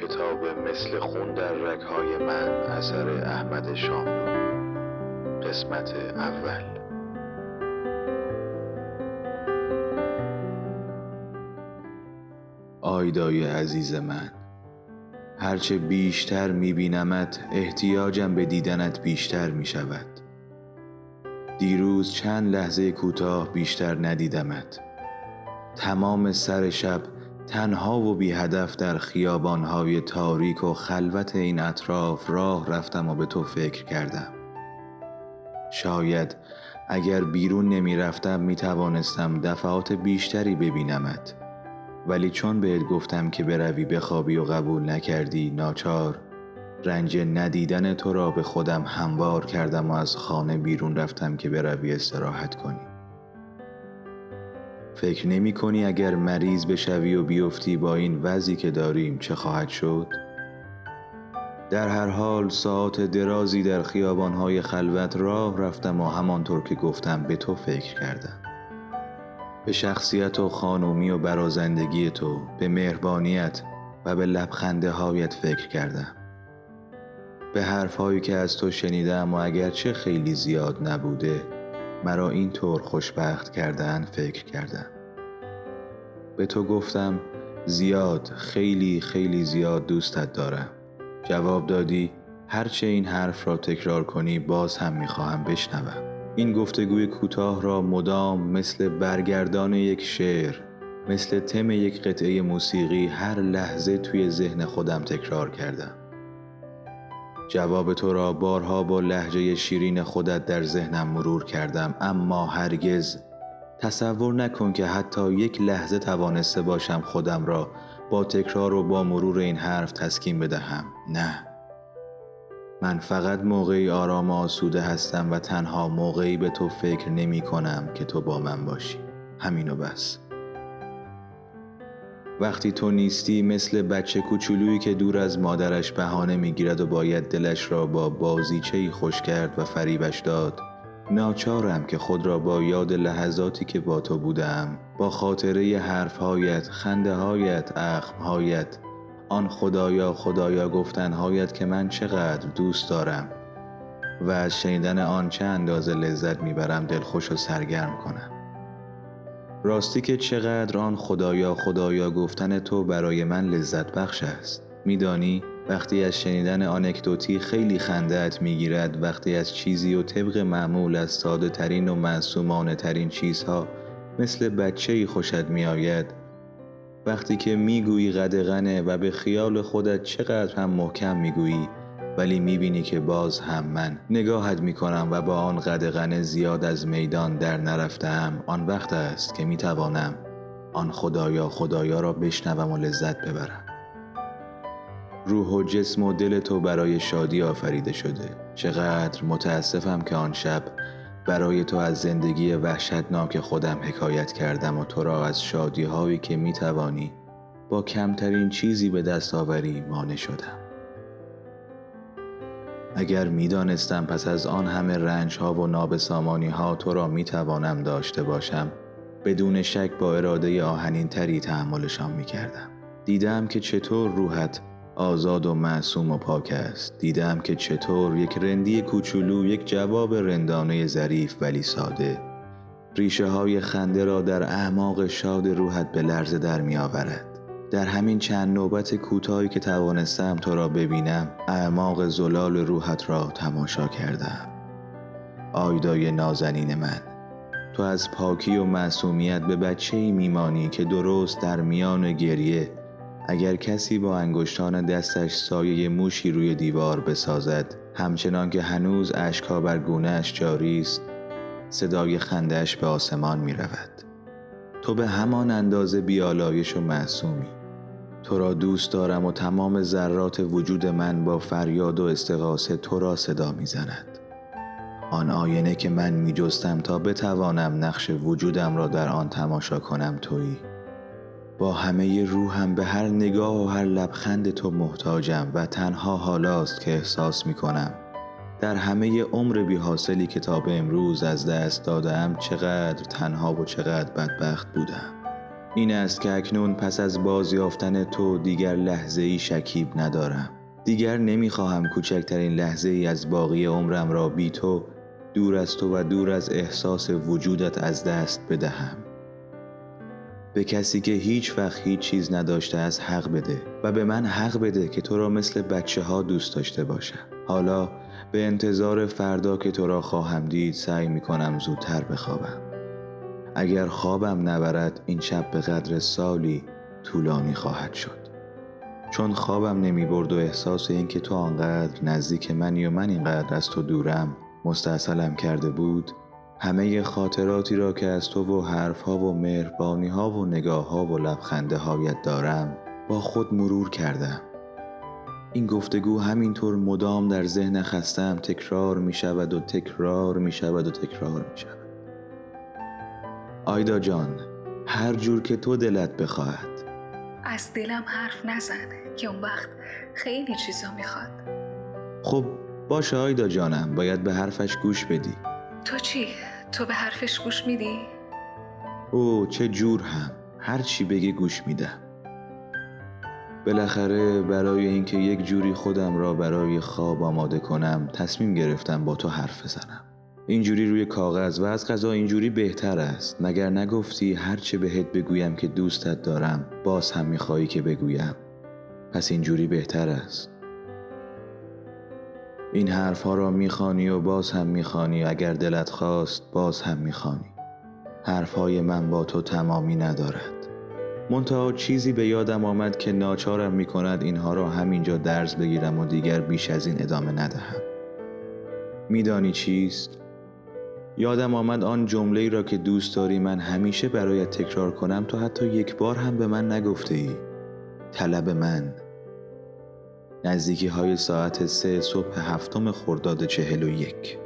کتاب مثل خون در رگهای من اثر احمد شاملو قسمت اول. آیدای عزیز من هرچه بیشتر میبینمت احتیاجم به دیدنت بیشتر می شود دیروز چند لحظه کوتاه بیشتر ندیدمت. تمام سر شب تنها و بی هدف در خیابانهای تاریک و خلوت این اطراف راه رفتم و به تو فکر کردم. شاید اگر بیرون نمی رفتم می توانستم دفعات بیشتری ببینمت. ولی چون بهت گفتم که بروی بخوابی و قبول نکردی ناچار رنج ندیدن تو را به خودم هموار کردم و از خانه بیرون رفتم که بروی استراحت کنی. فکر نمی کنی اگر مریض بشوی و بیفتی با این وضعی که داریم چه خواهد شد؟ در هر حال ساعت درازی در خیابانهای خلوت راه رفتم و همانطور که گفتم به تو فکر کردم به شخصیت و خانومی و برازندگی تو به مهربانیت و به لبخنده هایت فکر کردم به حرفهایی که از تو شنیدم و اگرچه خیلی زیاد نبوده مرا اینطور خوشبخت کردن فکر کردم به تو گفتم زیاد خیلی خیلی زیاد دوستت دارم. جواب دادی هرچه این حرف را تکرار کنی باز هم می‌خواهم بشنوم. این گفتگوی کوتاه را مدام مثل برگردان یک شعر مثل تم یک قطعه موسیقی هر لحظه توی ذهن خودم تکرار کردم. جواب تو را بارها با لحجه شیرین خودت در ذهنم مرور کردم اما هرگز تصور نکن که حتی یک لحظه توانسته باشم خودم را با تکرار و با مرور این حرف تسکین بدهم. نه. من فقط موقعی آرام و آسوده هستم و تنها موقعی به تو فکر نمی کنم که تو با من باشی. همینو بس. وقتی تو نیستی مثل بچه کوچولویی که دور از مادرش بهانه می‌گیرد و باید دلش را با بازیچهی خوش کرد و فریبش داد ناچارم که خود را با یاد لحظاتی که با تو بودم با خاطره حرفهایت خنده هایت هایت آن خدایا خدایا گفتنهایت که من چقدر دوست دارم و از شنیدن آن چه اندازه لذت می‌برم دلخوش و سرگرم کنم. راستی که چقدر آن خدایا خدایا گفتن تو برای من لذت بخش است. میدانی وقتی از شنیدن آنکدوتی خیلی خندهت می‌گیرد وقتی از چیزی و طبق معمول از ساده ترین و معصومانه ترین چیزها مثل بچه ای خوشت میآید. وقتی که می‌گویی قدغنه و به خیال خودت چقدر هم محکم می‌گویی ولی می‌بینی که باز هم من. نگاهت می‌کنم و با آن قدغن زیاد از میدان در نرفتم. آن وقت است که می‌توانم آن خدایا خدایا را بشنوم و لذت ببرم. روح و جسم و دل تو برای شادی آفریده شده. چقدر متاسفم که آن شب برای تو از زندگی وحشتناک خودم حکایت کردم و تو را از شادی هایی که می توانی با کمترین چیزی به دست آوری مانع شدم. اگر می دانستم پس از آن همه رنج ها و نابسامانی ها تو را می توانم داشته باشم بدون شک با اراده آهنین تری تحملشان می کردم. دیدم که چطور روحت آزاد و معصوم و پاک است دیدم که چطور یک رندی کوچولو یک جواب رندانه ظریف ولی ساده ریشه های خنده را در اعماق شاد روحت به لرزه در می آورد. در همین چند نوبت کوتاهی که توانستم تو را ببینم اعماق زلال روحت را تماشا کردم آیدای نازنین من تو از پاکی و معصومیت به بچه میمانی که درست در میان گریه اگر کسی با انگشتان دستش سایه موشی روی دیوار بسازد همچنان که هنوز اشکها بر گونهش جاری است صدای خندش به آسمان می رود. تو به همان اندازه بیالایش و معصومی تو را دوست دارم و تمام ذرات وجود من با فریاد و استغاثه تو را صدا می‌زند. آن آینه که من می جستم تا بتوانم نقش وجودم را در آن تماشا کنم تویی. با همه روحم به هر نگاه و هر لبخند تو محتاجم و تنها حالاست که احساس می کنم در همه عمر بی حاصلی که امروز از دست دادم چقدر تنها و چقدر بدبخت بودم. این است که اکنون پس از بازیافتن تو دیگر لحظه ای شکیب ندارم. دیگر نمی‌خواهم کوچکترین لحظه ای از باقی عمرم را بی تو دور از تو و دور از احساس وجودت از دست بدهم. به کسی که هیچ وقت هیچ چیز نداشته از حق بده و به من حق بده که تو را مثل بچه ها دوست داشته باشم. حالا به انتظار فردا که تو را خواهم دید سعی می کنم زودتر بخوابم. اگر خوابم نبرد این شب به قدر سالی طولانی خواهد شد. چون خوابم نمی برد و احساس اینکه تو آنقدر نزدیک منی و من اینقدر از تو دورم مستاصلم کرده بود همه خاطراتی را که از تو و حرفها و مهربانی ها و نگاه ها و لبخنده هایت دارم با خود مرور کردم. این گفتگو همینطور مدام در ذهن خستم تکرار می شود و تکرار می شود و تکرار می شود آیدا جان هر جور که تو دلت بخواهد. از دلم حرف نزن که اون وقت خیلی چیزا می‌خواد. خب باشه آیدا جانم باید به حرفش گوش بدی. تو چی؟ تو به حرفش گوش میدی؟ او چه جور هم هر چی بگی گوش میدم. بالاخره برای اینکه یک جوری خودم را برای خواب آماده کنم تصمیم گرفتم با تو حرف بزنم. اینجوری روی کاغذ و از غذا اینجوری بهتر است. مگر نگفتی هرچه بهت بگویم که دوستت دارم باز هم میخوایی که بگویم؟ پس اینجوری بهتر است. این حرفها را می‌خوانی و باز هم می‌خوانی. اگر دلت خواست باز هم می‌خوانی. حرفهای من با تو تمامی ندارد. منتها چیزی به یادم آمد که ناچارم می‌کند اینها را همینجا درز بگیرم و دیگر بیش از این ادامه ندهم. میدانی چیست؟ یادم آمد آن جمله را که دوست داری من همیشه برایت تکرار کنم تو حتی یک بار هم به من نگفته ای طلب من. نزدیکی های ساعت سه صبح هفتم خرداد چهل و یک.